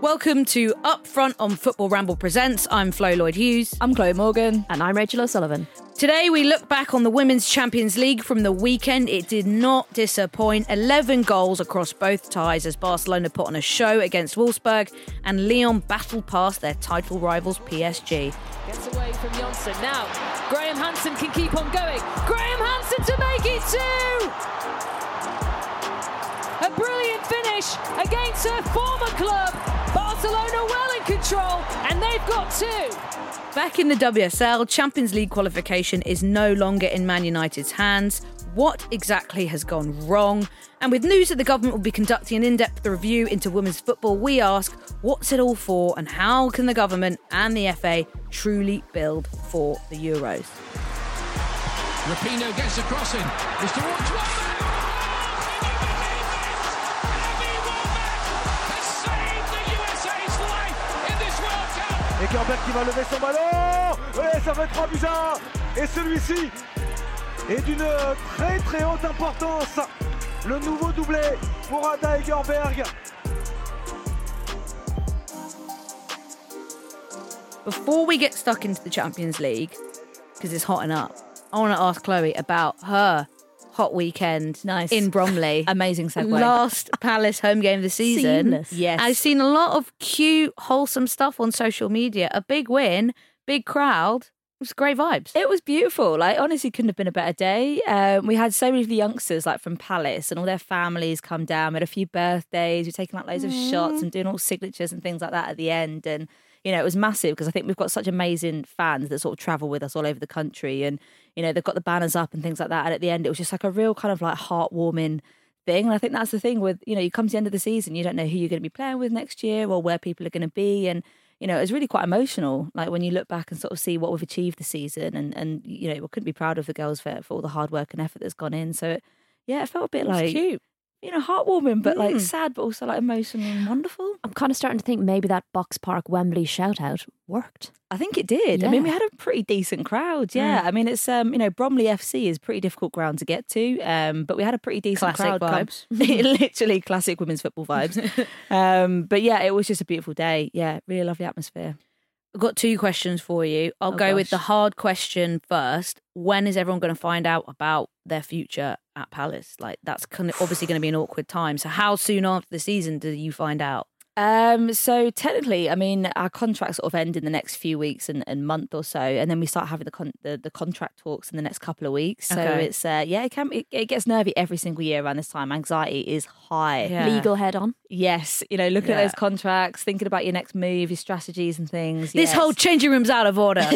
Welcome to Upfront on Football Ramble Presents. I'm Flo Lloyd Hughes. I'm Chloe Morgan. And I'm Rachel O'Sullivan. Today we look back on the Women's Champions League from the weekend. It did not disappoint. 11 goals across both ties as Barcelona put on a show against Wolfsburg and Lyon battled past their title rivals PSG. Gets away from Janssen. Now, Graham Hansen can keep on going. Graham Hansen to make it two! A brilliant finish against her former club. Barcelona well in control, and they've got two. Back in the WSL, Champions League qualification is no longer in Man United's hands. What exactly has gone wrong? And with news that the government will be conducting an in depth review into women's football, we ask what's it all for and how can the government and the FA truly build for the Euros? Rapinoe gets a crossing. It's towards one. Et Gerber qui va lever son ballon Ouais, ça va être bizarre Et celui-ci est d'une très très haute importance. Le nouveau doublé pour Ada Egerberg. Before we get stuck into the Champions League, because it's hotting up, I want to ask Chloe about her hot weekend nice. in Bromley. Amazing segue. Last Palace home game of the season. Seamless. Yes. I've seen a lot of cute, wholesome stuff on social media. A big win, big crowd. It was great vibes. It was beautiful. Like honestly, couldn't have been a better day. Um, we had so many of the youngsters like from Palace and all their families come down. We had a few birthdays. We're taking like loads of shots and doing all signatures and things like that at the end. And you know, it was massive because I think we've got such amazing fans that sort of travel with us all over the country. And you know, they've got the banners up and things like that. And at the end, it was just like a real kind of like heartwarming thing. And I think that's the thing with you know, you come to the end of the season, you don't know who you're going to be playing with next year or where people are going to be and you know, it was really quite emotional. Like when you look back and sort of see what we've achieved this season, and and you know, we couldn't be proud of the girls for for all the hard work and effort that's gone in. So, it, yeah, it felt a bit like cute. You know, heartwarming, but like Mm. sad, but also like emotional and wonderful. I'm kind of starting to think maybe that Boxpark Wembley shout out worked. I think it did. I mean, we had a pretty decent crowd. Yeah, I mean, it's um, you know, Bromley FC is pretty difficult ground to get to, um, but we had a pretty decent Classic crowd. come- vibes. Literally classic women's football vibes. um, but yeah, it was just a beautiful day. Yeah, really lovely atmosphere. I've got two questions for you. I'll Oh, go with the gosh. hard question first. When is everyone going to find out about their future at Palace? Like, that's kind of obviously going to be an awkward time. So, how soon after the season do you find out? Um, so technically, I mean, our contracts sort of end in the next few weeks and, and month or so, and then we start having the, con- the the contract talks in the next couple of weeks. So Okay. it's uh, yeah, it can it, it gets nervy every single year around this time. Anxiety is high. Yeah. Legal head on. Yes, you know, looking Yeah. at those contracts, thinking about your next move, your strategies and things. This yes. whole changing room's out of order.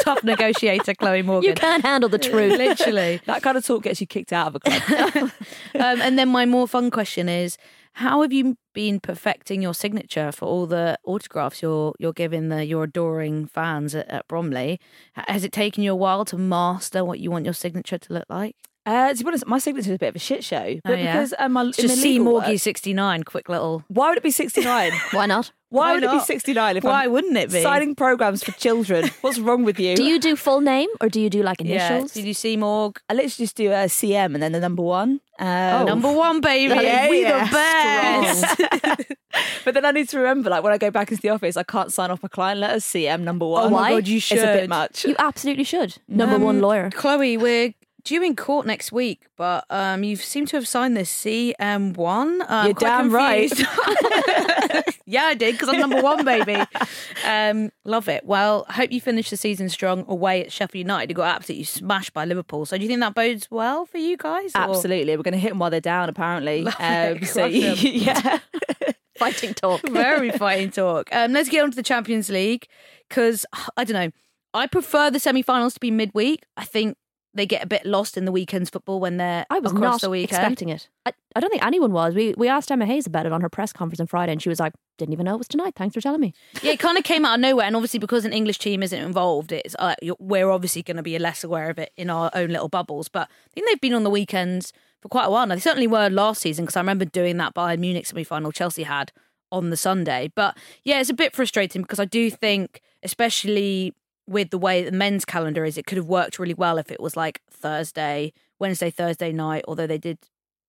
Tough negotiator, Chloe Morgan. You can't handle the truth. Literally. that kind of talk gets you kicked out of a club. um, and then my more fun question is how have you been perfecting your signature for all the autographs you're you're giving the your adoring fans at, at Bromley? Has it taken you a while to master what you want your signature to look like? Uh, to be honest, my signature is a bit of a shit show, but Oh, yeah? because um, my, It's in just my C Morgie sixty nine. Quick little. Why would it be sixty nine? Why not? Why, Why would it be 69 Why I'm wouldn't it be? signing programs for children? What's wrong with you? Do you do full name or do you do like Yeah. initials? Did you see Morg? I literally just do a CM and then the number one. Um, Number one, baby. Yeah, we yeah. the best. but then I need to remember, like when I go back into the office, I can't sign off a client letters. CM number one. Oh my Why? god, you It's should. a bit much. You absolutely should. Number one Um, lawyer. Chloe, we're due in court next week, but um, you seem to have signed this CM1. Uh, I'm You're damn right. yeah, I did because I'm number one, baby. Um, love it. Well, hope you finish the season strong away at Sheffield United. You got absolutely smashed by Liverpool. So do you think that bodes well for you guys? or- Absolutely. We're going to hit them while they're down, apparently. Um, so, yeah. Fighting talk. Very fighting talk. Um, let's get on to the Champions League because I don't know. I prefer the semi-finals to be midweek. I think they get a bit lost in the weekend's football when they're I was across not the weekend. expecting it. I, I don't think anyone was. We we asked Emma Hayes about it on her press conference on Friday, and she was like, "Didn't even know it was tonight. Thanks for telling me." Yeah, it kind of came out of nowhere, and obviously because an English team isn't involved, it's uh, we're obviously going to be less aware of it in our own little bubbles. But I think they've been on the weekends for quite a while now. They certainly were last season because I remember doing that Bayern Munich semi-final Chelsea had on the Sunday. But yeah, it's a bit frustrating because I do think, especially with the way the men's calendar is, it could have worked really well if it was like Thursday, Wednesday, Thursday night. Although they did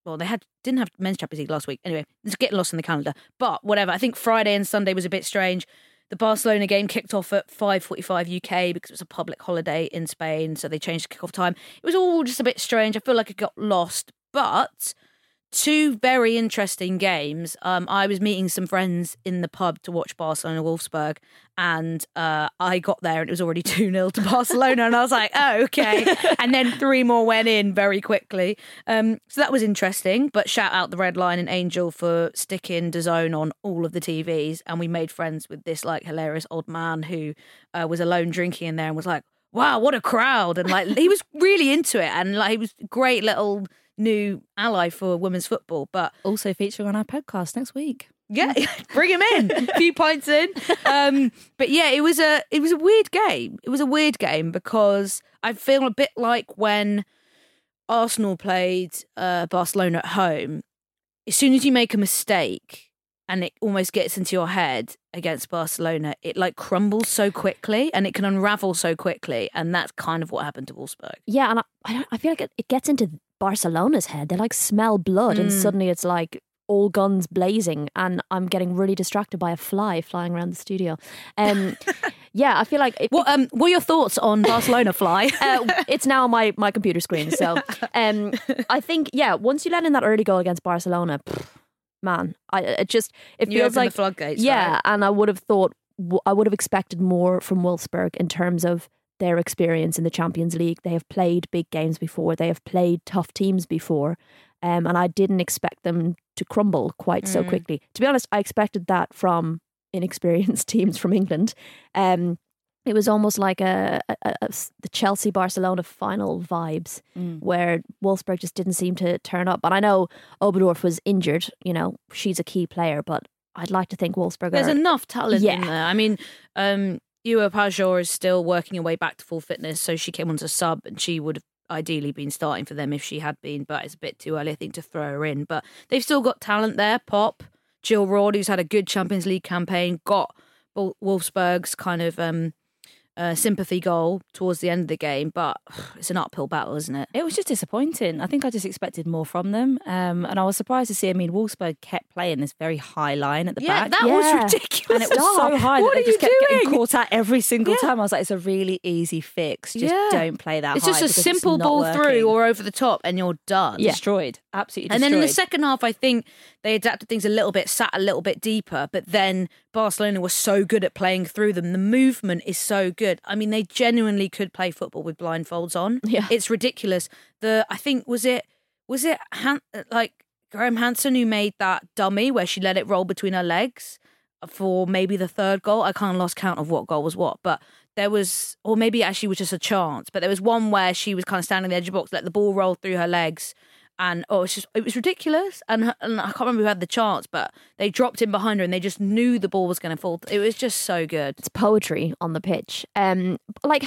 well, they had didn't have men's Champions League last week. Anyway, it's getting lost in the calendar. But whatever. I think Friday and Sunday was a bit strange. The Barcelona game kicked off at 5:45 UK because it was a public holiday in Spain, so they changed the kickoff time. It was all just a bit strange. I feel like it got lost, but two very interesting games. Um, I was meeting some friends in the pub to watch Barcelona Wolfsburg, and uh, I got there and it was already 2 0 to Barcelona. and I was like, oh, okay. and then three more went in very quickly. Um, so that was interesting. But shout out the Red Line and Angel for sticking DAZN on all of the TVs. And we made friends with this like hilarious old man who uh, was alone drinking in there and was like, wow, what a crowd. And like, he was really into it. And like, he was great little new ally for women's football. But Also featuring on our podcast next week. yeah, bring him in. A few pints in. Um, but yeah, it was a it was a weird game. It was a weird game because I feel a bit like when Arsenal played uh, Barcelona at home. As soon as you make a mistake and it almost gets into your head against Barcelona, it like crumbles so quickly and it can unravel so quickly, and that's kind of what happened to Wolfsburg. Yeah, and I I, don't, I feel like it, it gets into Barcelona's head. They like smell blood, and Mm. suddenly it's like all guns blazing, and I'm getting really distracted by a fly flying around the studio. Um, yeah, I feel like it, What um what are your thoughts on Barcelona fly? uh, it's now on my, my computer screen. So um, I think, yeah, once you let in that early goal against Barcelona, pff, man, I it just it You feels like floodgates, Yeah, right? and I would have thought I would have expected more from Wolfsburg in terms of their experience in the Champions League. They have played big games before. They have played tough teams before. Um, and I didn't expect them to crumble quite so Mm. quickly. To be honest, I expected that from inexperienced teams from England. Um, it was almost like a the Chelsea Barcelona final vibes, where Wolfsburg just didn't seem to turn up. And I know Oberdorf was injured. You know, she's a key player, but I'd like to think Wolfsburg. There's are, enough talent in there. I mean, um, Ewa Pajor is still working her way back to full fitness, so she came on as a sub, and she would have ideally been starting for them if she had been, but it's a bit too early, I think, to throw her in. But they've still got talent there. Popp, Jill Roord, who's had a good Champions League campaign, got Wolfsburg's kind of um, uh, sympathy goal towards the end of the game, but it's an uphill battle, isn't it? It was just disappointing. I think I just expected more from them. Um, and I was surprised to see, I mean, Wolfsburg kept playing this very high line at the Yeah, back. that was ridiculous. and it was so high What that are they just you kept doing? getting caught out every single Yeah. time. I was like, it's a really easy fix. Just Yeah. don't play that It's high just a simple ball working. through or over the top, and you're done. destroyed. Absolutely And then in the second half, I think they adapted things a little bit, sat a little bit deeper. But then Barcelona was so good at playing through them. The movement is so good. I mean, they genuinely could play football with blindfolds on. Yeah. it's ridiculous. The I think was it was it Han- like Graham Hansen who made that dummy where she let it roll between her legs for maybe the third goal. I kind of lost count of what goal was what, but there was, or maybe actually was just a chance, but there was one where she was kind of standing on the edge of the box, let the ball roll through her legs. And oh, it's just it was ridiculous, and, and I can't remember who had the chance, but they dropped in behind her, and they just knew the ball was going to fall. It was just so good. it's poetry on the pitch. Um, like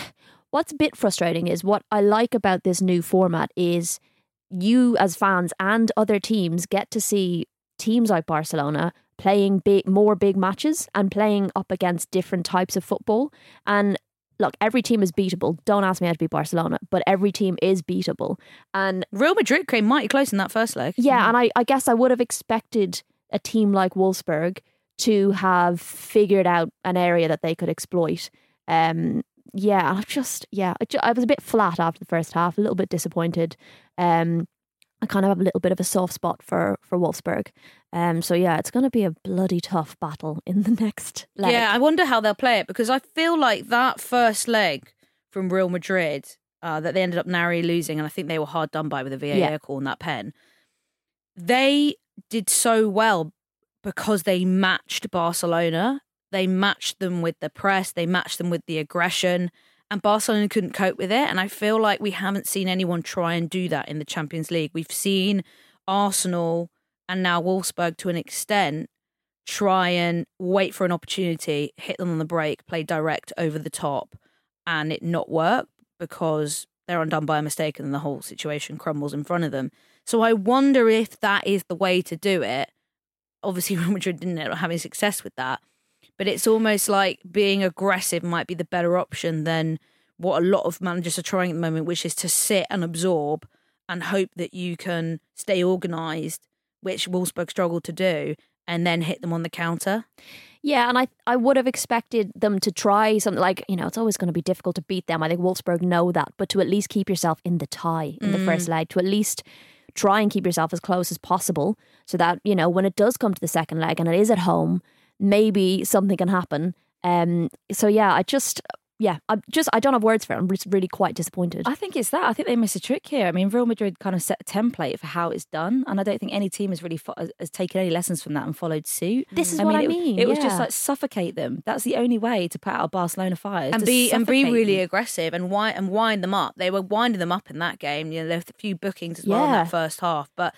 what's a bit frustrating is what I like about this new format is you as fans and other teams get to see teams like Barcelona playing big, more big matches and playing up against different types of football. And look, every team is beatable. Don't ask me how to beat Barcelona, but every team is beatable. And Real Madrid came mighty close in that first leg. yeah, and I, I guess I would have expected a team like Wolfsburg to have figured out an area that they could exploit. Um, yeah, I've just yeah, I, ju- I was a bit flat after the first half, a little bit disappointed. Um, I kind of have a little bit of a soft spot for for Wolfsburg. Um, so yeah, it's going to be a bloody tough battle in the next leg. Yeah, I wonder how they'll play it because I feel like that first leg from Real Madrid uh, that they ended up narrowly losing, and I think they were hard done by with a VAR Yeah. call on that pen. They did so well because they matched Barcelona. They matched them with the press. They matched them with the aggression, and Barcelona couldn't cope with it. And I feel like we haven't seen anyone try and do that in the Champions League. We've seen Arsenal and now Wolfsburg to an extent try and wait for an opportunity, hit them on the break, play direct over the top, and it not work because they're undone by a mistake and the whole situation crumbles in front of them. So I wonder if that is the way to do it. Obviously, Real Madrid didn't end up having success with that, but it's almost like being aggressive might be the better option than what a lot of managers are trying at the moment, which is to sit and absorb and hope that you can stay organised, which Wolfsburg struggled to do, and then hit them on the counter. Yeah, and I I would have expected them to try something like you know it's always going to be difficult to beat them. I think Wolfsburg know that, but to at least keep yourself in the tie in the first mm. leg, to at least try and keep yourself as close as possible, so that you know when it does come to the second leg and it is at home, maybe something can happen. Um. So yeah, I just yeah, I just I don't have words for it. I'm just really quite disappointed. I think it's that. I think they missed a trick here. I mean, Real Madrid kind of set a template for how it's done, and I don't think any team has really fo- has- has taken any lessons from that and followed suit. This is what I it, mean, It was just like suffocate them. That's the only way to put out Barcelona fires and to be and be really them. aggressive and wind and wind them up. They were winding them up in that game. You know, there were a few bookings as well in that first half, but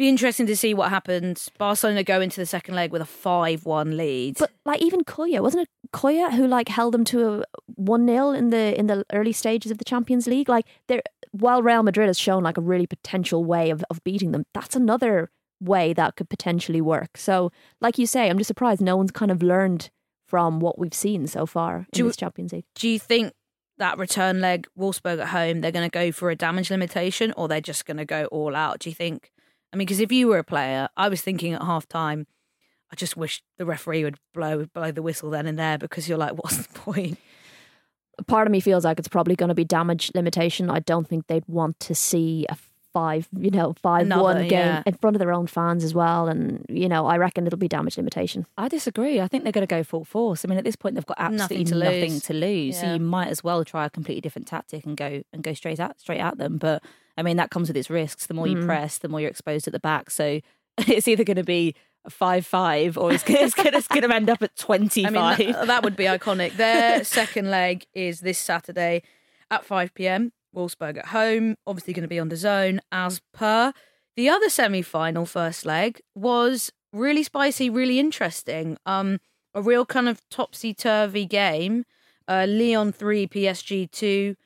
be interesting to see what happens. Barcelona go into the second leg with a five-one lead. But like even Køge, wasn't it Køge who like held them to a one 0 in the in the early stages of the Champions League? Like there while Real Madrid has shown like a really potential way of, of beating them, that's another way that could potentially work. So like you say, I'm just surprised no one's kind of learned from what we've seen so far in Do this Champions League. do you think that return leg, Wolfsburg at home, they're going to go for a damage limitation, or they're just going to go all out? Do you think? I mean, because if you were a player, I was thinking at half time. I just wish the referee would blow blow the whistle then and there because you're like, what's the point? Part of me feels like it's probably going to be damage limitation. I don't think they'd want to see a five, you know, five one game yeah. in front of their own fans as well. And you know, I reckon it'll be damage limitation. I disagree. I think they're going to go full force. I mean, at this point, they've got absolutely Nothing to nothing lose. to lose. So you might as well try a completely different tactic and go and go straight at straight at them. But I mean, that comes with its risks. The more you mm. press, the more you're exposed at the back. So it's either going to be five five or it's, it's going it's going to end up at twenty I mean, five. that, that would be iconic. Their second leg is this Saturday at 5 pm. Wolfsburg at home, obviously going to be on DAZN as per. The other semi final first leg was really spicy, really interesting. Um, a real kind of topsy turvy game. Uh, Lyon 3, PSG 2.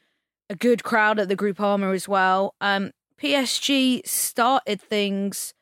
A good crowd at the Groupama as well. Um, PSG started things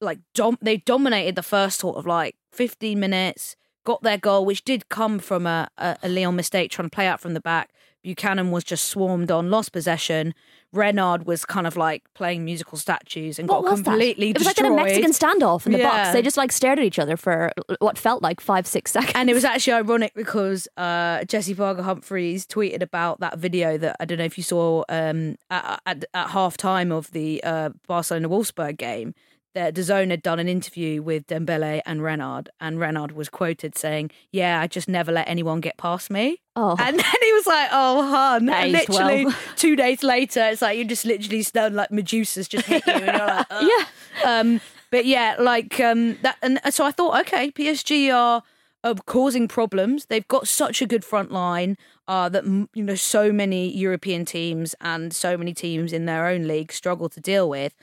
like dom- they dominated the first sort of like 15 minutes got their goal which did come from a, a, a lyon mistake trying to play out from the back buchanan was just swarmed on lost possession renard was kind of like playing musical statues and What got completely that? It was destroyed like in a Mexican standoff in the Yeah. box. They just like stared at each other for what felt like five, six seconds. and it was actually ironic because uh, Jessy Parker Humphreys tweeted about that video that I don't know if you saw um, at, at, at half time of the uh, Barcelona Wolfsburg game. That DAZN had done an interview with Dembele and Renard, and Renard was quoted saying, "Yeah, I just never let anyone get past me." Oh. And then he was like, "Oh, hun!" And literally well. two days later, it's like you just literally stunned like Medusa's just hit you, and you're like, yeah. Um, but yeah, like um, that, and so I thought, okay, PSG are, are causing problems. They've got such a good front line uh, that you know so many European teams and so many teams in their own league struggle to deal with.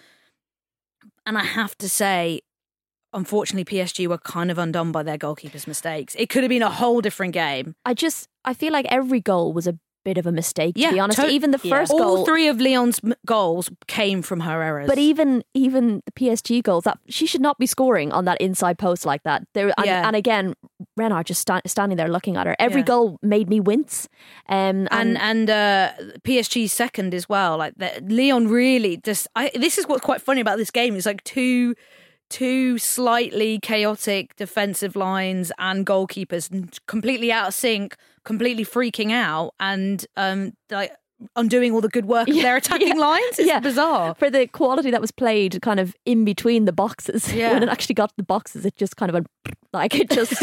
And I have to say, unfortunately, PSG were kind of undone by their goalkeeper's mistakes. It could have been a whole different game. I just, I feel like every goal was a bit of a mistake, Yeah, to be honest. to- even the Yeah. first All goal. three of Lyon's m- goals came from her errors. But even even the PSG goals, that she should not be scoring on that inside post like that. There and, Yeah. and again, Renard just sta- standing there looking at her. Every Yeah. goal made me wince. Um, and and uh, PSG's second as well. Like that, Lyon really just. I, this is what's quite funny about this game. It's like two two slightly chaotic defensive lines and goalkeepers completely out of sync, completely freaking out and um like undoing all the good work of Yeah, their attacking yeah, lines. It's yeah. bizarre. For the quality that was played kind of in between the boxes. Yeah. when it actually got to the boxes, it just kind of went like it just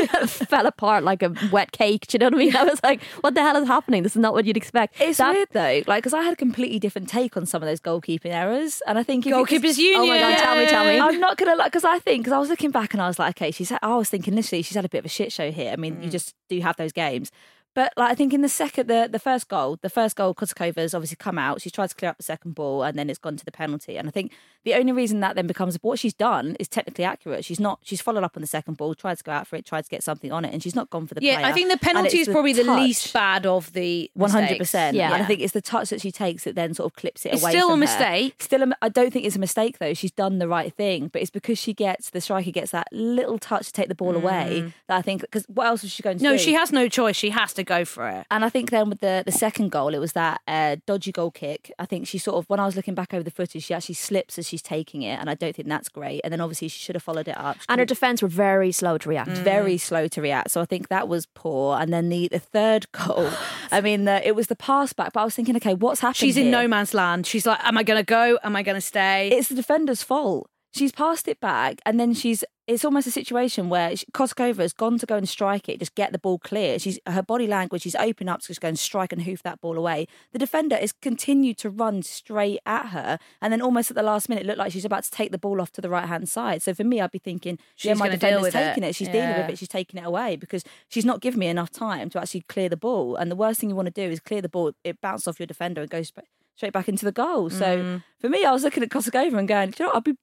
fell apart like a wet cake. Do you know what I mean? I was like, what the hell is happening? This is not what you'd expect. It's That- weird though, like because I had a completely different take on some of those goalkeeping errors, and I think Goalkeepers Union. Oh my God, tell me, tell me. I'm not gonna like because I think because I was looking back and I was like, okay, she's. I was thinking initially she's had a bit of a shit show here. I mean, Mm. you just do have those games. But like I think in the second, the the first goal, the first goal, Kosakova's obviously come out. She's tried to clear up the second ball, and then it's gone to the penalty. And I think the only reason that then becomes what she's done is technically accurate. She's not. She's followed up on the second ball, tried to go out for it, tried to get something on it, and she's not gone for the. Penalty. Yeah, player. I think the penalty is probably the touch. least bad of the One hundred percent. Yeah. and I think it's the touch that she takes that then sort of clips it It's away. still a from her. mistake. Still, a, I don't think it's a mistake though. She's done the right thing, but it's because she gets the striker gets that little touch to take the ball away that I think. Because what else was she going to Mm. No, do? she has no choice. She has to go for it. And I think then with the, the second goal, it was that uh, dodgy goal kick. I think she sort of, when I was looking back over the footage, she actually slips as she's taking it. And I don't think that's great. And then obviously she should have followed it up. She and her defence were very slow to react. very slow to react. So I think that was poor. And then the, the third goal, I mean, the, it was the pass back. But I was thinking, okay, what's happening? She's in here? no man's land. She's like, am I going to go? Am I going to stay? It's the defender's fault. She's passed it back, and then she's. It's almost a situation where she, Koskova has gone to go and strike it, just get the ball clear. She's her body language. She's open up to just go and strike and hoof that ball away. The defender has continued to run straight at her, and then almost at the last minute, it looked like she's about to take the ball off to the right hand side. So for me, I'd be thinking, yeah, my defender's with it. taking it. She's dealing with it. She's taking it away because she's not giving me enough time to actually clear the ball. And the worst thing you want to do is clear the ball. It bounces off your defender and goes straight back into the goal. So Mm. for me, I was looking at Koskova and going, Do you know, what? I'd be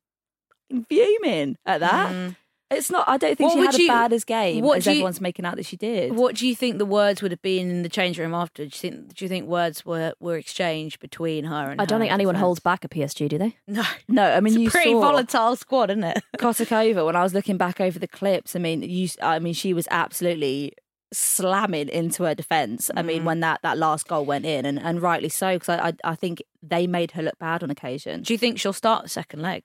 fuming at that. It's not. I don't think Mm. What she had you- a bad as game what as you- everyone's making out that she did. What do you think the words would have been in the change room after? Do you think? Do you think words were, were exchanged between her and? I don't think anyone defence? holds back at PSG, do they? No, No, I mean it's you a pretty volatile squad, isn't it? Kotakova when I was looking back over the clips. I mean, you. I mean, she was absolutely slamming into her defence. I Mm. mean, when that, that last goal went in, and, and rightly so, because I, I I think they made her look bad on occasion. Do you think she'll start the second leg?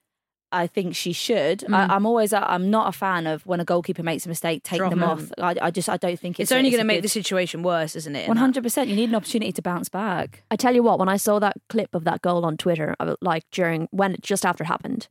I think she should. Mm. I, I'm always. I'm not a fan of when a goalkeeper makes a mistake, take Drop them them. off. I, I just. I don't think It's, it's, only going going to make the situation worse, isn't it? in One that? hundred percent. You need an opportunity to bounce back. I tell you what, when I saw that clip of that goal on Twitter, like during when just after it happened,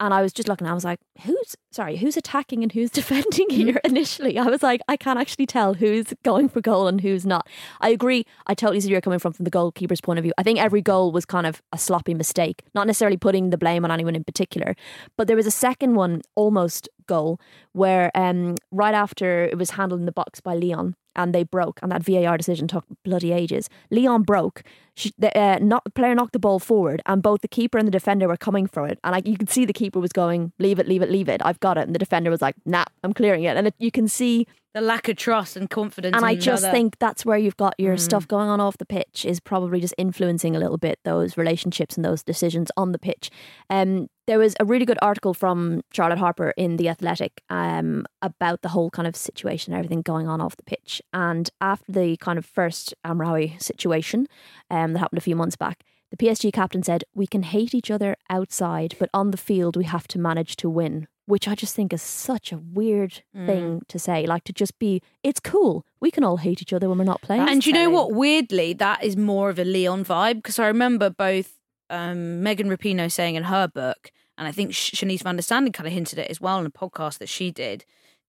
and I was just looking, I was like, who's sorry, who's attacking and who's defending here? Initially, I was like, I can't actually tell who's going for goal and who's not. I agree. I totally see where you're coming from from the goalkeeper's point of view. I think every goal was kind of a sloppy mistake, not necessarily putting the blame on anyone in particular, but there was a second one, almost goal, where um, right after it was handled in the box by Lyon and they broke, and that VAR decision took bloody ages. Lyon broke. She, the uh, knock, player knocked the ball forward, and both the keeper and the defender were coming for it. And like you could see, the keeper was going, "Leave it, leave it, leave it. I've got it." And the defender was like, "Nah, I'm clearing it." And it, you can see, The lack of trust and confidence. and I just another- think that's where you've got your stuff going on off the pitch is probably just influencing a little bit those relationships and those decisions on the pitch. Um, there was a really good article from Charlotte Harpur in The Athletic um, about the whole kind of situation and everything going on off the pitch. And after the kind of first Hamraoui situation um, that happened a few months back, the PSG captain said, We can hate each other outside, but on the field, we have to manage to win. Which I just think is such a weird thing to say. Like to just be, it's cool. We can all hate each other when we're not playing. and you know what? Weirdly, that is more of a Lyon vibe because I remember both um, Megan Rapinoe saying in her book, and I think Sh- Shanice Van de Sanden kind of hinted it as well in a podcast that she did,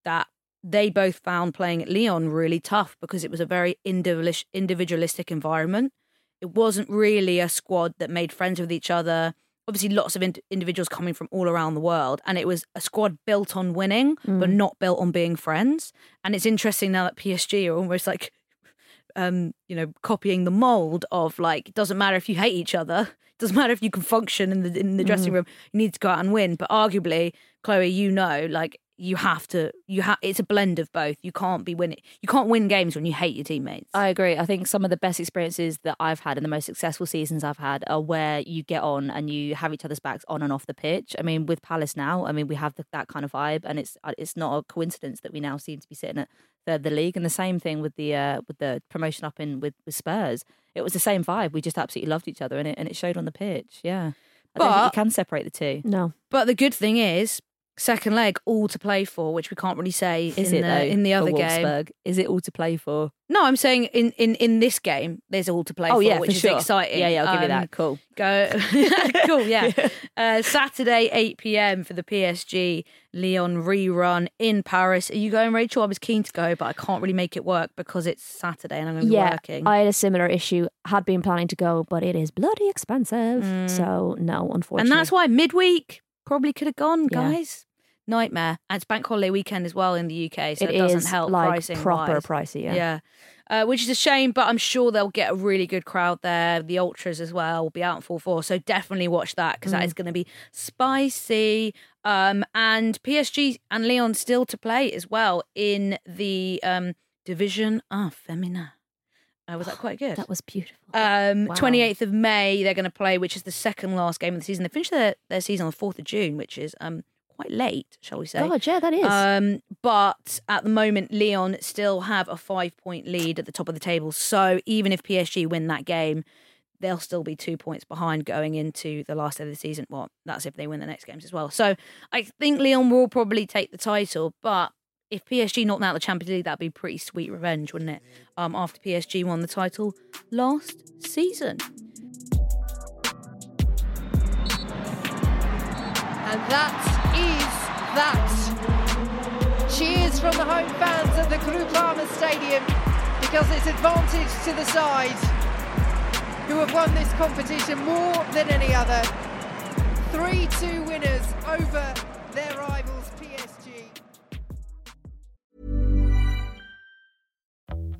that they both found playing at Lyon really tough because it was a very individualis- individualistic environment. It wasn't really a squad that made friends with each other. Obviously, lots of ind- individuals coming from all around the world, and it was a squad built on winning, but not built on being friends. And it's interesting now that PSG are almost like um, you know, copying the mold of like, it doesn't matter if you hate each other, it doesn't matter if you can function in the in the dressing room, you need to go out and win. But arguably, Chloe, you know, like you have to, you have. It's a blend of both. You can't be winning. You can't win games when you hate your teammates. I agree. I think some of the best experiences that I've had and the most successful seasons I've had are where you get on and you have each other's backs on and off the pitch. I mean, with Palace now, I mean, we have the, that kind of vibe, and it's uh, it's not a coincidence that we now seem to be sitting at third the league. And the same thing with the uh, with the promotion up in with, with Spurs. It was the same vibe. We just absolutely loved each other, and it and it showed on the pitch. Yeah, I don't think But- you can separate the two. no. But the good thing is, second leg all to play for, which we can't really say Is in it the, though, in the other game. Is it all to play for? No, I'm saying in, in, in this game, there's all to play oh for, yeah, which for is sure. exciting. Yeah, yeah, I'll give you Um, that. Cool. Go, cool, yeah. Uh, Saturday, 8 p.m. for the PSG Lyon rerun in Paris. Are you going, Rachel? I was keen to go, but I can't really make it work because it's Saturday and I'm going to be working. I had a similar issue. Had been planning to go, but it is bloody expensive. So no, unfortunately. Mm. and that's why midweek probably could have gone, Yeah. guys. Nightmare. And it's bank holiday weekend as well in the UK, so it, it doesn't is help like pricing proper wise. pricey. Yeah. Yeah. Uh, which is a shame, but I'm sure they'll get a really good crowd there. The ultras as well will be out in full force, so definitely watch that because Mm. that is going to be spicy. Um, and PSG and Lyon still to play as well in the um, division ah femina. Uh, was that quite good? That was beautiful. Um, Wow. 28th of May, they're going to play, which is the second last game of the season. They finished their, their season on the 4th of June, which is um, quite late, shall we say. God, yeah, that is. Um, but at the moment, Lyon still have a five point lead at the top of the table. So even if PSG win that game, they'll still be two points behind going into the last day of the season. Well, that's if they win the next games as well. So I think Lyon will probably take the title, but if PSG knocked out the Champions League, that'd be pretty sweet revenge, wouldn't it? Um, after PSG won the title last season. And that is that. Cheers from the home fans at the Groupama Stadium because it's advantage to the side who have won this competition more than any other. 3-2 winners over their rivals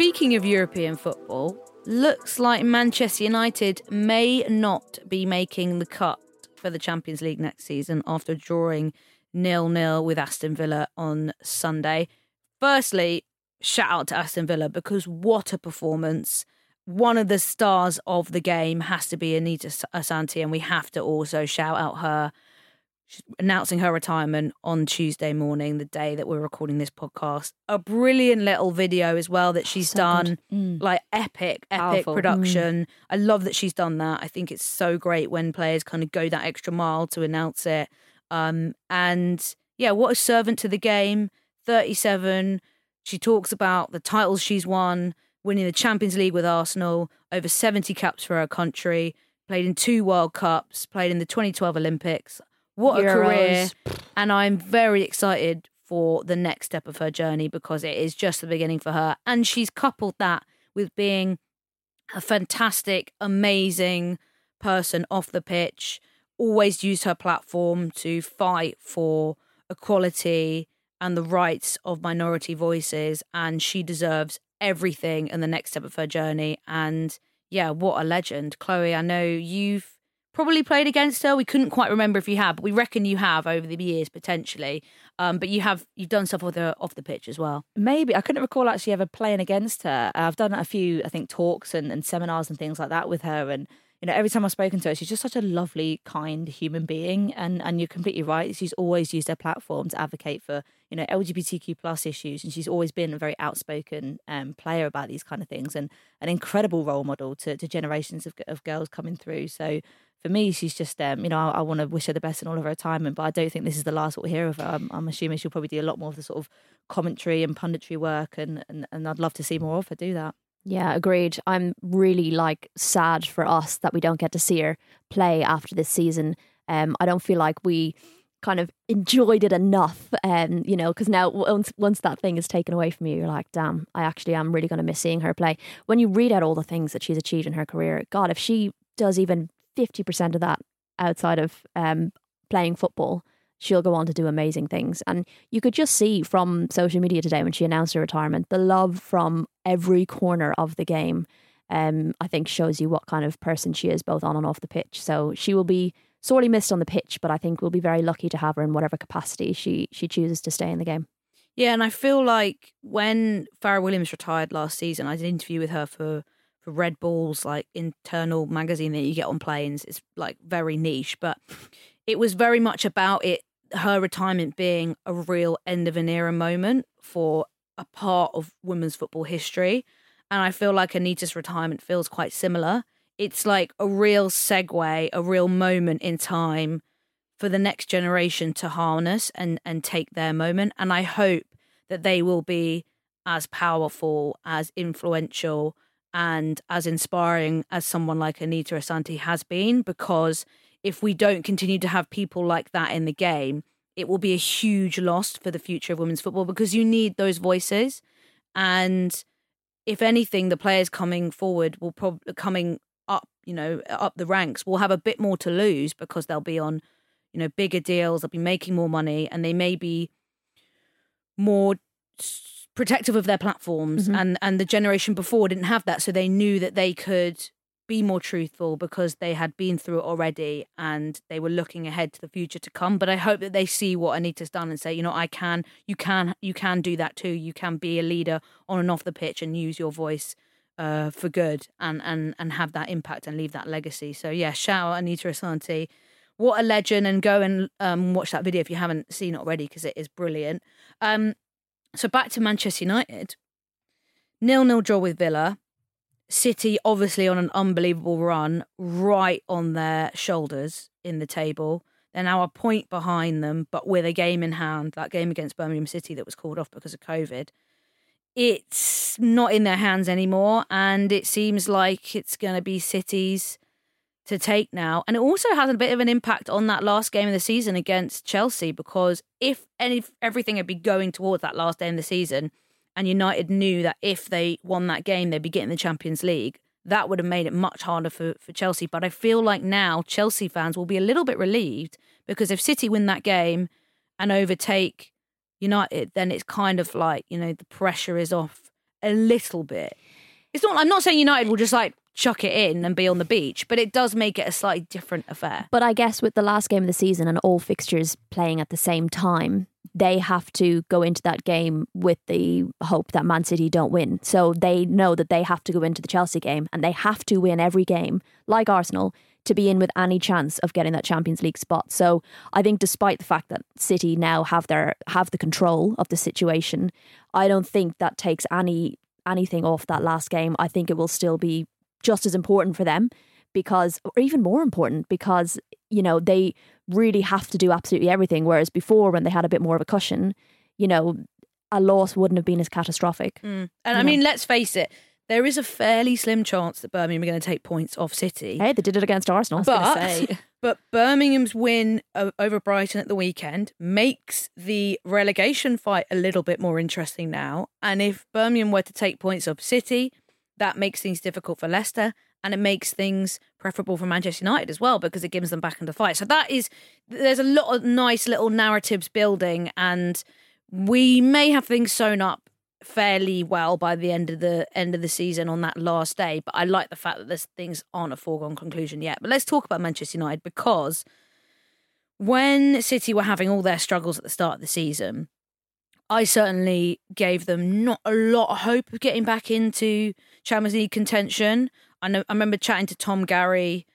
Speaking of European football, looks like Manchester United may not be making the cut for the Champions League next season after drawing nil nil with Aston Villa on Sunday. Firstly, shout out to Aston Villa because what a performance. One of the stars of the game has to be Anita Asante, and we have to also shout out her She's announcing her retirement on Tuesday morning, the day that we're recording this podcast. A brilliant little video as well that she's So done. Mm. like epic, epic Powerful. production. I love that she's done that. I think it's so great when players kind of go that extra mile to announce it. Um, and yeah, what a servant to the game. 37. She talks about the titles she's won, winning the Champions League with Arsenal, over 70 caps for her country, played in two World Cups, played in the 2012 Olympics. What a career. And I'm very excited for the next step of her journey because it is just the beginning for her. And she's coupled that with being a fantastic, amazing person off the pitch, always used her platform to fight for equality and the rights of minority voices. And she deserves everything in the next step of her journey. And yeah, what a legend. Chloe, I know you've probably played against her. We couldn't quite remember if you have, but we reckon you have over the years potentially. Um, but you have you've done stuff with her off the pitch as well. Maybe I couldn't recall actually ever playing against her. I've done a few, I think, talks and, and seminars and things like that with her, and you know, every time I've spoken to her, she's just such a lovely, kind human being. And and you're completely right. She's always used her platform to advocate for you know LGBTQ plus issues, and she's always been a very outspoken um, player about these kind of things, and an incredible role model to, to generations of, of girls coming through. So for me, she's just, um, you know, I, I want to wish her the best in all of her retirement, but I don't think this is the last we'll hear of her. I'm, I'm, assuming she'll probably do a lot more of the sort of commentary and punditry work, and, and, and I'd love to see more of her do that. Yeah, agreed. I'm really like sad for us that we don't get to see her play after this season. Um, I don't feel like we kind of enjoyed it enough, um, you know, because now once once that thing is taken away from you, you're like, damn, I actually am really going to miss seeing her play. When you read out all the things that she's achieved in her career, God, if she does even 50% of that outside of um, playing football, she'll go on to do amazing things. And you could just see from social media today when she announced her retirement, the love from every corner of the game. Um, I think shows you what kind of person she is, both on and off the pitch. So she will be sorely missed on the pitch, but I think we'll be very lucky to have her in whatever capacity she she chooses to stay in the game. Yeah, and I feel like when Fara Williams retired last season, I did an interview with her for for Red Bull's like internal magazine that you get on planes. It's like very niche, but it was very much about it her retirement being a real end of an era moment for a part of women's football history. And I feel like Anita's retirement feels quite similar. It's like a real segue, a real moment in time for the next generation to harness and, and take their moment. And I hope that they will be as powerful, as influential, and as inspiring as someone like Anita Asante has been, because if we don't continue to have people like that in the game, it will be a huge loss for the future of women's football because you need those voices. And if anything, the players coming forward will probably coming up, you know, up the ranks will have a bit more to lose because they'll be on, you know, bigger deals, they'll be making more money, and they may be more protective of their platforms mm-hmm. and and the generation before didn't have that so they knew that they could be more truthful because they had been through it already and they were looking ahead to the future to come. But i hope that they see what anita's done and say you know i can you can you can do that too. You can be a leader on and off the pitch and use your voice uh, for good and and and have that impact and leave that legacy. So yeah shout out anita asante. What a legend and go and um, watch that video if you haven't seen it already because it is brilliant. Um, so back to Manchester United. Nil nil draw with Villa. City obviously on an unbelievable run, right on their shoulders in the table. They're now a point behind them, but with a game in hand, that game against Birmingham City that was called off because of COVID. It's not in their hands anymore, and it seems like it's going to be City's to take now. And it also has a bit of an impact on that last game of the season against Chelsea because if any everything had been going towards that last game of the season and United knew that if they won that game they'd be getting the Champions League, that would have made it much harder for, for Chelsea. But I feel like now Chelsea fans will be a little bit relieved because if City win that game and overtake United, then it's kind of like, you know, the pressure is off a little bit. It's not I'm not saying United will just like chuck it in and be on the beach, but it does make it a slightly different affair. But I guess with the last game of the season and all fixtures playing at the same time, they have to go into that game with the hope that Man City don't win. So they know that they have to go into the Chelsea game and they have to win every game, like Arsenal, to be in with any chance of getting that Champions League spot. So I think despite the fact that City now have their have the control of the situation, I don't think that takes any anything off that last game. I think it will still be just as important for them because, or even more important, because, you know, they really have to do absolutely everything. Whereas before, when they had a bit more of a cushion, you know, a loss wouldn't have been as catastrophic. Mm. And I know? mean, let's face it, there is a fairly slim chance that Birmingham are going to take points off City. Hey, they did it against Arsenal. But, but Birmingham's win over Brighton at the weekend makes the relegation fight a little bit more interesting now. And if Birmingham were to take points off City, that makes things difficult for Leicester and it makes things preferable for Manchester United as well because it gives them back into fight. So that is there's a lot of nice little narratives building and we may have things sewn up fairly well by the end of the end of the season on that last day. But I like the fact that this things aren't a foregone conclusion yet. But let's talk about Manchester United because when City were having all their struggles at the start of the season, I certainly gave them not a lot of hope of getting back into Champions League contention. I know I remember chatting to Tom Garry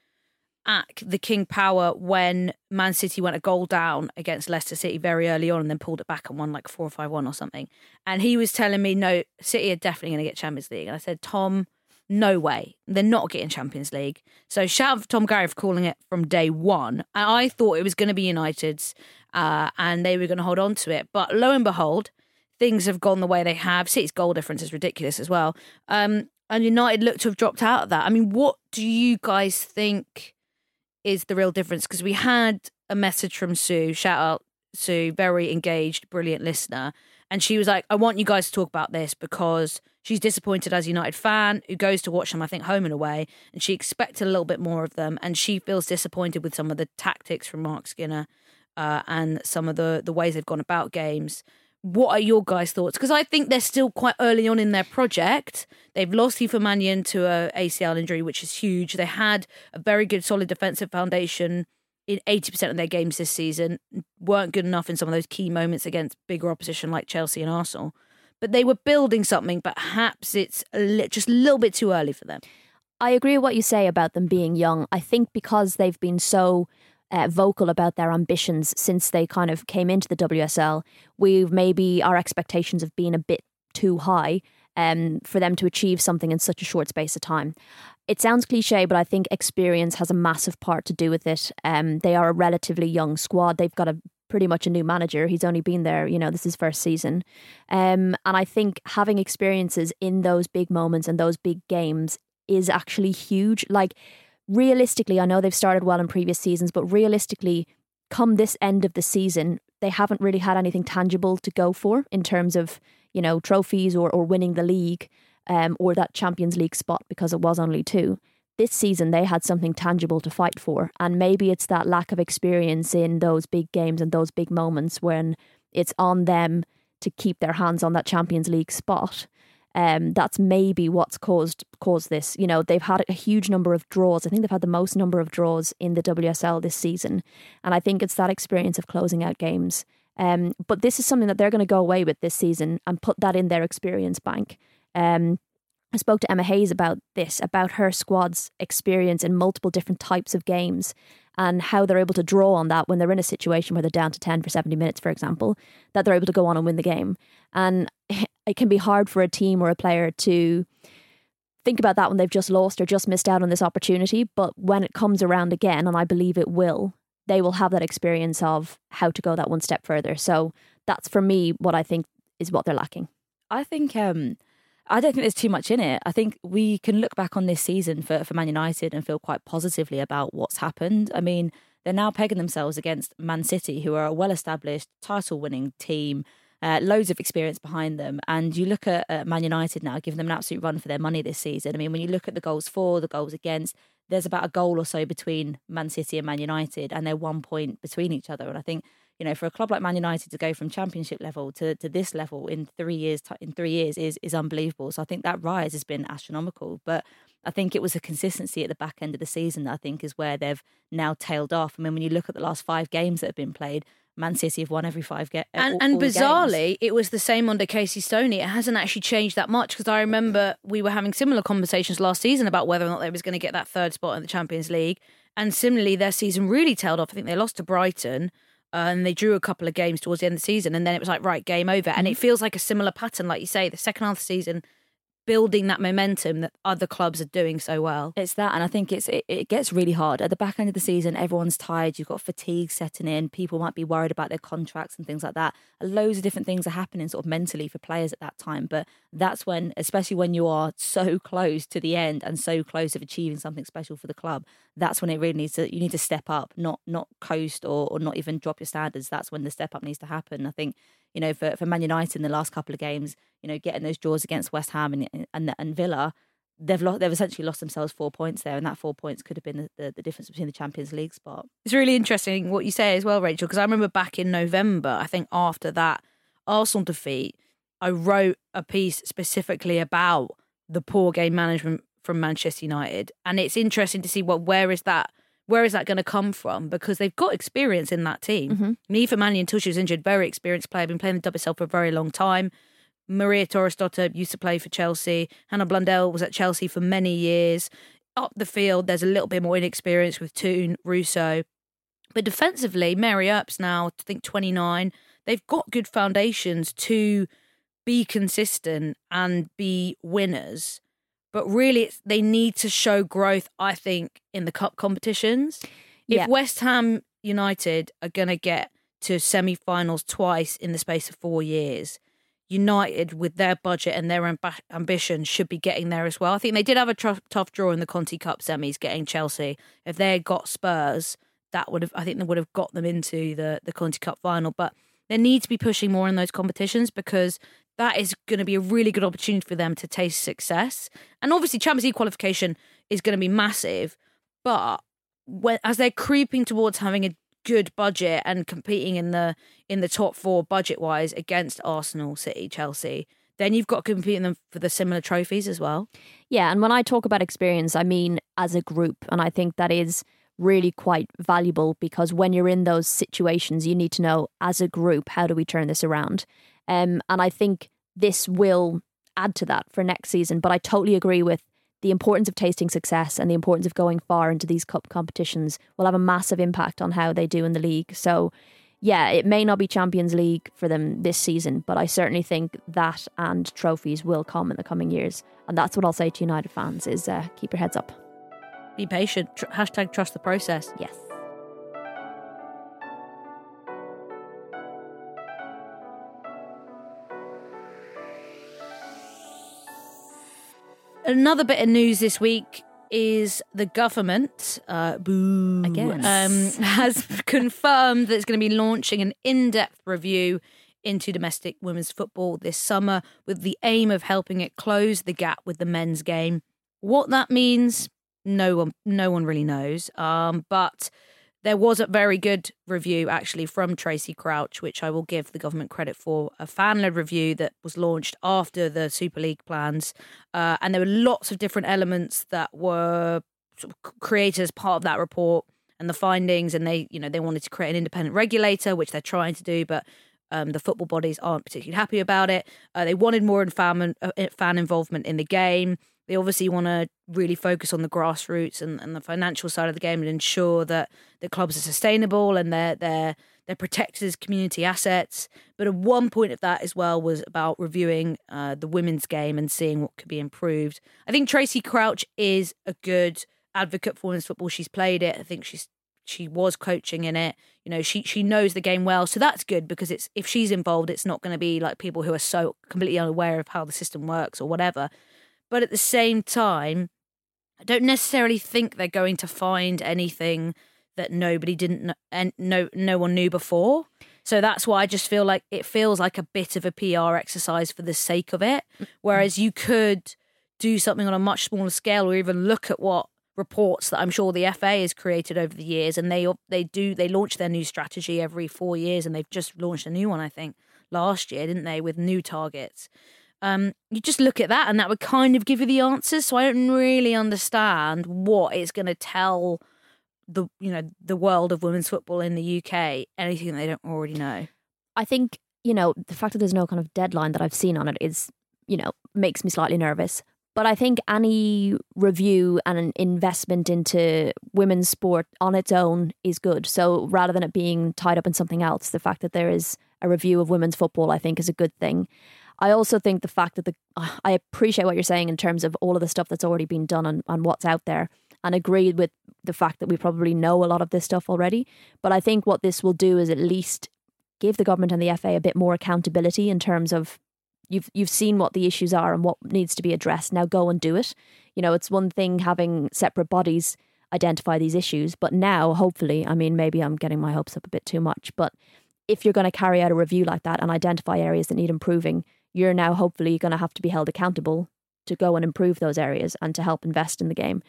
at the King Power when Man City went a goal down against Leicester City very early on and then pulled it back and won like four or five one or something. And he was telling me, no, City are definitely going to get Champions League. And I said, Tom, no way. They're not getting Champions League. So shout out to Tom Garry for calling it from day one. And I thought it was going to be United's uh, and they were going to hold on to it. But lo and behold, things have gone the way they have. City's goal difference is ridiculous as well. Um, and United look to have dropped out of that. I mean, what do you guys think is the real difference? Because we had a message from Sue, shout out Sue, very engaged, brilliant listener. And she was like, I want you guys to talk about this because she's disappointed as a United fan who goes to watch them, I think, home and away. And she expected a little bit more of them. And she feels disappointed with some of the tactics from Marc Skinner uh, and some of the, the ways they've gone about games. What are your guys' thoughts? Because I think they're still quite early on in their project. They've lost Aoife Mannion to a ACL injury, which is huge. They had a very good, solid defensive foundation in 80% of their games this season, weren't good enough in some of those key moments against bigger opposition like Chelsea and Arsenal. But they were building something, perhaps it's just a little bit too early for them. I agree with what you say about them being young. I think because they've been so uh, vocal about their ambitions since they kind of came into the WSL. We've maybe our expectations have been a bit too high um, for them to achieve something in such a short space of time. It sounds cliche, but I think experience has a massive part to do with it. Um, they are a relatively young squad. They've got a pretty much a new manager. He's only been there, you know, this is first season. Um, and I think having experiences in those big moments and those big games is actually huge. Like realistically, I know they've started well in previous seasons, but realistically, come this end of the season, they haven't really had anything tangible to go for in terms of, you know, trophies or, or winning the league um, or that Champions League spot because it was only two. This season, they had something tangible to fight for. And maybe it's that lack of experience in those big games and those big moments when it's on them to keep their hands on that Champions League spot um, that's maybe what's caused caused this. You know, they've had a huge number of draws. I think they've had the most number of draws in the WSL this season, and I think it's that experience of closing out games. Um, but this is something that they're going to go away with this season and put that in their experience bank. Um, I spoke to Emma Hayes about this, about her squad's experience in multiple different types of games and how they're able to draw on that when they're in a situation where they're down to 10 for 70 minutes, for example, that they're able to go on and win the game. And it can be hard for a team or a player to think about that when they've just lost or just missed out on this opportunity. But when it comes around again, and I believe it will, they will have that experience of how to go that one step further. So that's for me what I think is what they're lacking. I think um, I don't think there's too much in it. I think we can look back on this season for, for Man United and feel quite positively about what's happened. I mean, they're now pegging themselves against Man City, who are a well established, title winning team, uh, loads of experience behind them. And you look at uh, Man United now, giving them an absolute run for their money this season. I mean, when you look at the goals for, the goals against, there's about a goal or so between Man City and Man United, and they're one point between each other. And I think you know, for a club like Man United to go from Championship level to, to this level in three years in three years is is unbelievable. So I think that rise has been astronomical. But I think it was a consistency at the back end of the season that I think is where they've now tailed off. I mean, when you look at the last five games that have been played, Man City have won every five games. And, all, and all bizarrely, games. it was the same under Casey Stoney. It hasn't actually changed that much because I remember we were having similar conversations last season about whether or not they was going to get that third spot in the Champions League. And similarly, their season really tailed off. I think they lost to Brighton uh, and they drew a couple of games towards the end of the season, and then it was like right, game over. And it mm-hmm. feels like a similar pattern, like you say, the second half of the season building that momentum that other clubs are doing so well. It's that, and I think it's it, it, gets really hard at the back end of the season. Everyone's tired. You've got fatigue setting in. People might be worried about their contracts and things like that. Loads of different things are happening, sort of mentally for players at that time. But that's when, especially when you are so close to the end and so close of achieving something special for the club, that's when it really needs to. You need to step up, not not coast or or not even drop your standards. That's when the step up needs to happen. I think you know, for, for Man United in the last couple of games, you know, getting those draws against West Ham and and, and Villa, they've lost, they've essentially lost themselves four points there, and that four points could have been the, the, the difference between the Champions League spot. It's really interesting what you say as well, Rachel, because I remember back in November, I think after that Arsenal defeat, I wrote a piece specifically about the poor game management from Manchester United, and it's interesting to see what where is that where is that going to come from? Because they've got experience in that team. Mm-hmm. Niamh Mannion, until she was injured, very experienced player, been playing the WSL for a very long time. Maria Thorisdottir used to play for Chelsea. Hannah Blundell was at Chelsea for many years. Up the field, there's a little bit more inexperience with Toone, Russo. But defensively, Mary Earps now, I think 29, they've got good foundations to be consistent and be winners. But really, it's, they need to show growth, I think, in the cup competitions. If Yeah. West Ham United are going to get to semi finals twice in the space of four years, United, with their budget and their amb- ambition, should be getting there as well. I think they did have a tr- tough draw in the Conti Cup semis, getting Chelsea. If they had got Spurs, that would have, I think, they would have got them into the the Conti Cup final. But they need to be pushing more in those competitions because that is going to be a really good opportunity for them to taste success. And obviously, Champions League qualification is going to be massive, but when, as they're creeping towards having a good budget and competing in the in the top four budget wise against Arsenal, City, Chelsea, then you've got to compete in them for the similar trophies as well. Yeah, and when I talk about experience, I mean as a group. And I think that is really quite valuable because when you're in those situations, you need to know as a group, how do we turn this around? Um, and I think this will add to that for next season. But I totally agree with the importance of tasting success and the importance of going far into these cup competitions will have a massive impact on how they do in the league. So, yeah, it may not be Champions League for them this season, but I certainly think that and trophies will come in the coming years. And that's what I'll say to United fans is uh, keep your heads up. Be patient. Tr- hashtag trust the process. Yes. Another bit of news this week is the government, uh, boo, Again. um, has confirmed that it's going to be launching an in-depth review into domestic women's football this summer, with the aim of helping it close the gap with the men's game. What that means, no one, no one really knows. Um, but there was a very good review actually from Tracey Crouch, which I will give the government credit for. A fan led review that was launched after the Super League plans. Uh, and there were lots of different elements that were sort of created as part of that report and the findings. And they, you know, they wanted to create an independent regulator, which they're trying to do, but um, the football bodies aren't particularly happy about it. Uh, they wanted more fan, uh, fan involvement in the game. They obviously want to really focus on the grassroots and, and the financial side of the game and ensure that the clubs are sustainable and they're they're they're protected as community assets. But one point of that as well was about reviewing uh, the women's game and seeing what could be improved. I think Tracey Crouch is a good advocate for women's football. She's played it. I think she's she was coaching in it. You know, she she knows the game well, so that's good because it's if she's involved, it's not going to be like people who are so completely unaware of how the system works or whatever. But at the same time, I don't necessarily think they're going to find anything that nobody didn't know, and no no one knew before. So that's why I just feel like it feels like a bit of a PR exercise for the sake of it. Whereas you could do something on a much smaller scale, or even look at what reports that I'm sure the FA has created over the years, and they they do they launch their new strategy every four years, and they've just launched a new one I think last year, didn't they, with new targets. Um, you just look at that, and that would kind of give you the answers. So I don't really understand what it's going to tell the you know the world of women's football in the UK anything they don't already know. I think, you know, the fact that there's no kind of deadline that I've seen on it is, you know, makes me slightly nervous. But I think any review and an investment into women's sport on its own is good. So rather than it being tied up in something else, the fact that there is a review of women's football, I think, is a good thing. I also think the fact that the I appreciate what you're saying in terms of all of the stuff that's already been done and, and what's out there, and agree with the fact that we probably know a lot of this stuff already. But I think what this will do is at least give the government and the FA a bit more accountability in terms of you've you've seen what the issues are and what needs to be addressed. Now go and do it. You know, it's one thing having separate bodies identify these issues, but now hopefully, I mean, maybe I'm getting my hopes up a bit too much, but if you're going to carry out a review like that and identify areas that need improving, you're now hopefully going to have to be held accountable to go and improve those areas and to help invest in the game.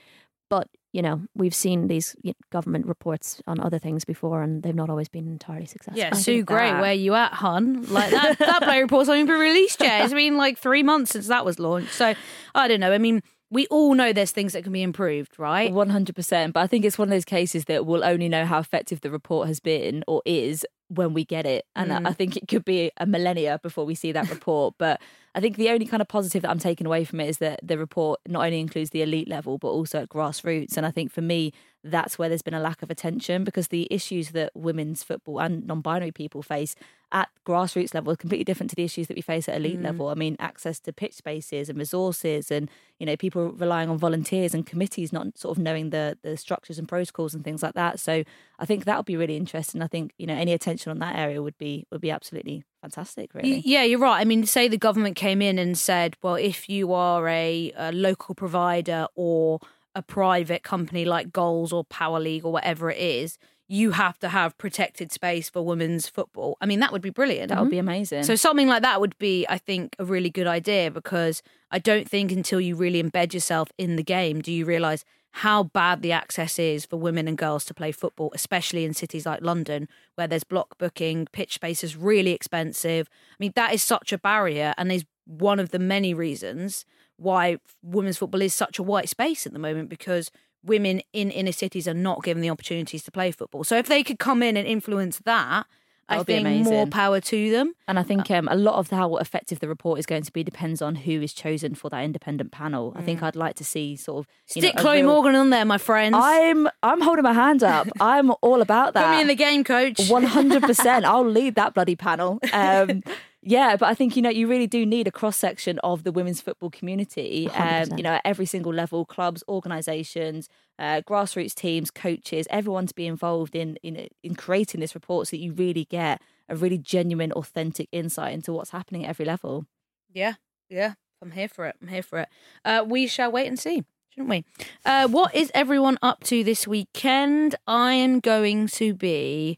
But you know, we've seen these government reports on other things before, and they've not always been entirely successful. Yeah, I Sue think Gray, that- where you at, hun? Like that, that play report's not even been released yet. It's been like three months since that was launched. So I don't know. I mean, we all know there's things that can be improved, right? One hundred percent. But I think it's one of those cases that we'll only know how effective the report has been or is when we get it. And I- I think it could be a millennia before we see that report. but I think the only kind of positive that I'm taking away from it is that the report not only includes the elite level but also at grassroots. And I think for me, that's where there's been a lack of attention because the issues that women's football and non-binary people face at grassroots level are completely different to the issues that we face at elite mm. level. I mean, access to pitch spaces and resources, and you know, people relying on volunteers and committees not sort of knowing the the structures and protocols and things like that. So I think that would be really interesting. I think you know any attention on that area would be would be absolutely fantastic. Really, Yeah, you're right. I mean, say the government came in and said, well, if you are a, a local provider or a private company like Goals or Power League or whatever it is, you have to have protected space for women's football. I mean, that would be brilliant. that would be amazing. So something like that would be, I think, a really good idea because I don't think until you really embed yourself in the game do you realise how bad the access is for women and girls to play football, especially in cities like London, where there's block booking, pitch space is really expensive. I mean, that is such a barrier and is one of the many reasons why women's football is such a white space at the moment because women in inner cities are not given the opportunities to play football. So if they could come in and influence that, That I think more power to them. And I Uh, think um, a lot of how effective the report is going to be depends on who is chosen for that independent panel. I think I'd like to see sort of you know, Mm. Stick Chloe real- Morgan on there, my friends. I'm I'm holding my hand up. I'm all about that. Put me in the game, coach. One hundred percent. I'll lead that bloody panel. Um, yeah, but I think you know you really do need a cross section of the women's football community. Um, you know, at every single level, clubs, organisations, uh, grassroots teams, coaches, everyone to be involved in in in creating this report, so that you really get a really genuine, authentic insight into what's happening at every level. Yeah, yeah. I'm here for it. I'm here for it. Uh, we shall wait and see, shouldn't we? Uh, what is everyone up to this weekend? I am going to be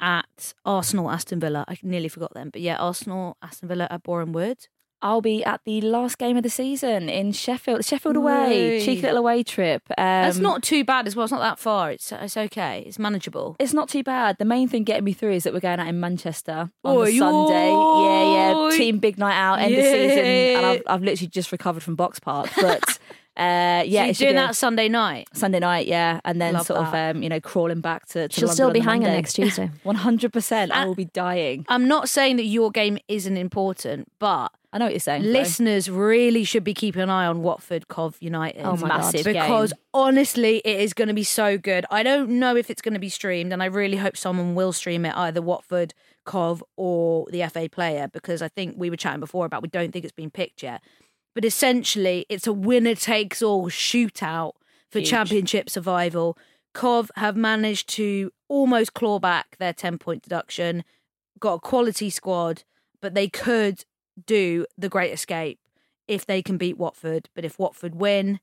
at Arsenal Aston Villa. I nearly forgot them, but yeah, Arsenal Aston Villa at Boreham Wood. I'll be at the last game of the season in Sheffield. Sheffield away, cheeky little away trip. Um, That's not too bad as well. It's not that far. It's it's okay. It's manageable. It's not too bad. The main thing getting me through is that we're going out in Manchester on Oi, the Sunday. Yeah, yeah. Team big night out, end of season, and I've, I've literally just recovered from Boxpark. But uh, yeah, so you're doing that Sunday night. Sunday night, yeah, and then Love sort of um, you know crawling back to. to She'll London still be hanging Monday. next Tuesday. One hundred percent. I Uh, will be dying. I'm not saying that your game isn't important, but I know what you're saying. though. listeners really should be keeping an eye on Watford Cov United. Oh my God. massive because game. honestly, it is going to be so good. I don't know if it's going to be streamed, and I really hope someone will stream it, either Watford, Cov, or the FA player, because I think we were chatting before about we don't think it's been picked yet. But essentially, it's a winner takes all shootout for Huge. championship survival. Cov have managed to almost claw back their 10 point deduction, got a quality squad, but they could do the great escape if they can beat Watford. But if Watford win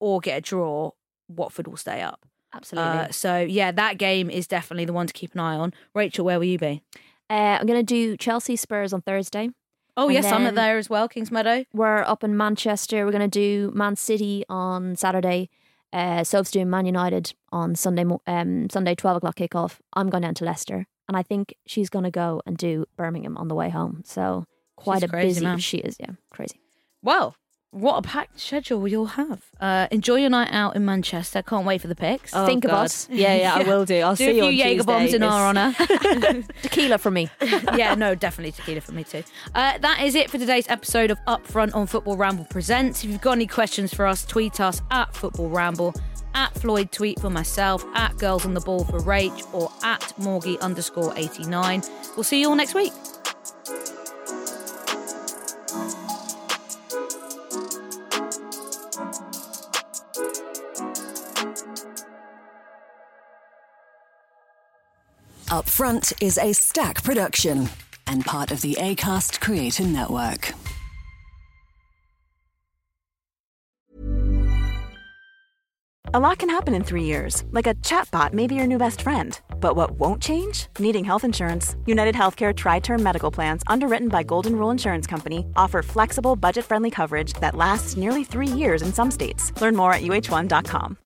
or get a draw, Watford will stay up. Absolutely. Uh, so yeah, that game is definitely the one to keep an eye on. Rachel, where will you be? Uh, I'm going to do Chelsea Spurs on Thursday. Oh And yes, I'm at there as well, Kingsmeadow. We're up in Manchester. We're going to do Man City on Saturday. Uh, Soph's doing Man United on Sunday. Um, Sunday, twelve o'clock kickoff. I'm going down to Leicester, and I think she's going to go and do Birmingham on the way home. So quite She's a busy. man. She is, yeah, crazy. Well, what a packed schedule you'll have. Uh, enjoy your night out in Manchester. Can't wait for the pics. Oh, think of God. us. Yeah, yeah, I will do. I'll Do see a you few on Jaeger bombs in our honour. Tequila for me. yeah, no, definitely tequila for me too. Uh, that is it for today's episode of Upfront on Football Ramble Presents. If you've got any questions for us, tweet us at Football Ramble, at Floyd Tweet for myself, at Girls on the Ball for Rach, or at Morgie underscore 89. We'll see you all next week. Up Front is a stack production and part of the ACAST Creator Network. A lot can happen in three years, like a chatbot may be your new best friend. But what won't change? Needing health insurance. United Healthcare Tri Term Medical Plans, underwritten by Golden Rule Insurance Company, offer flexible, budget friendly coverage that lasts nearly three years in some states. Learn more at uh1.com.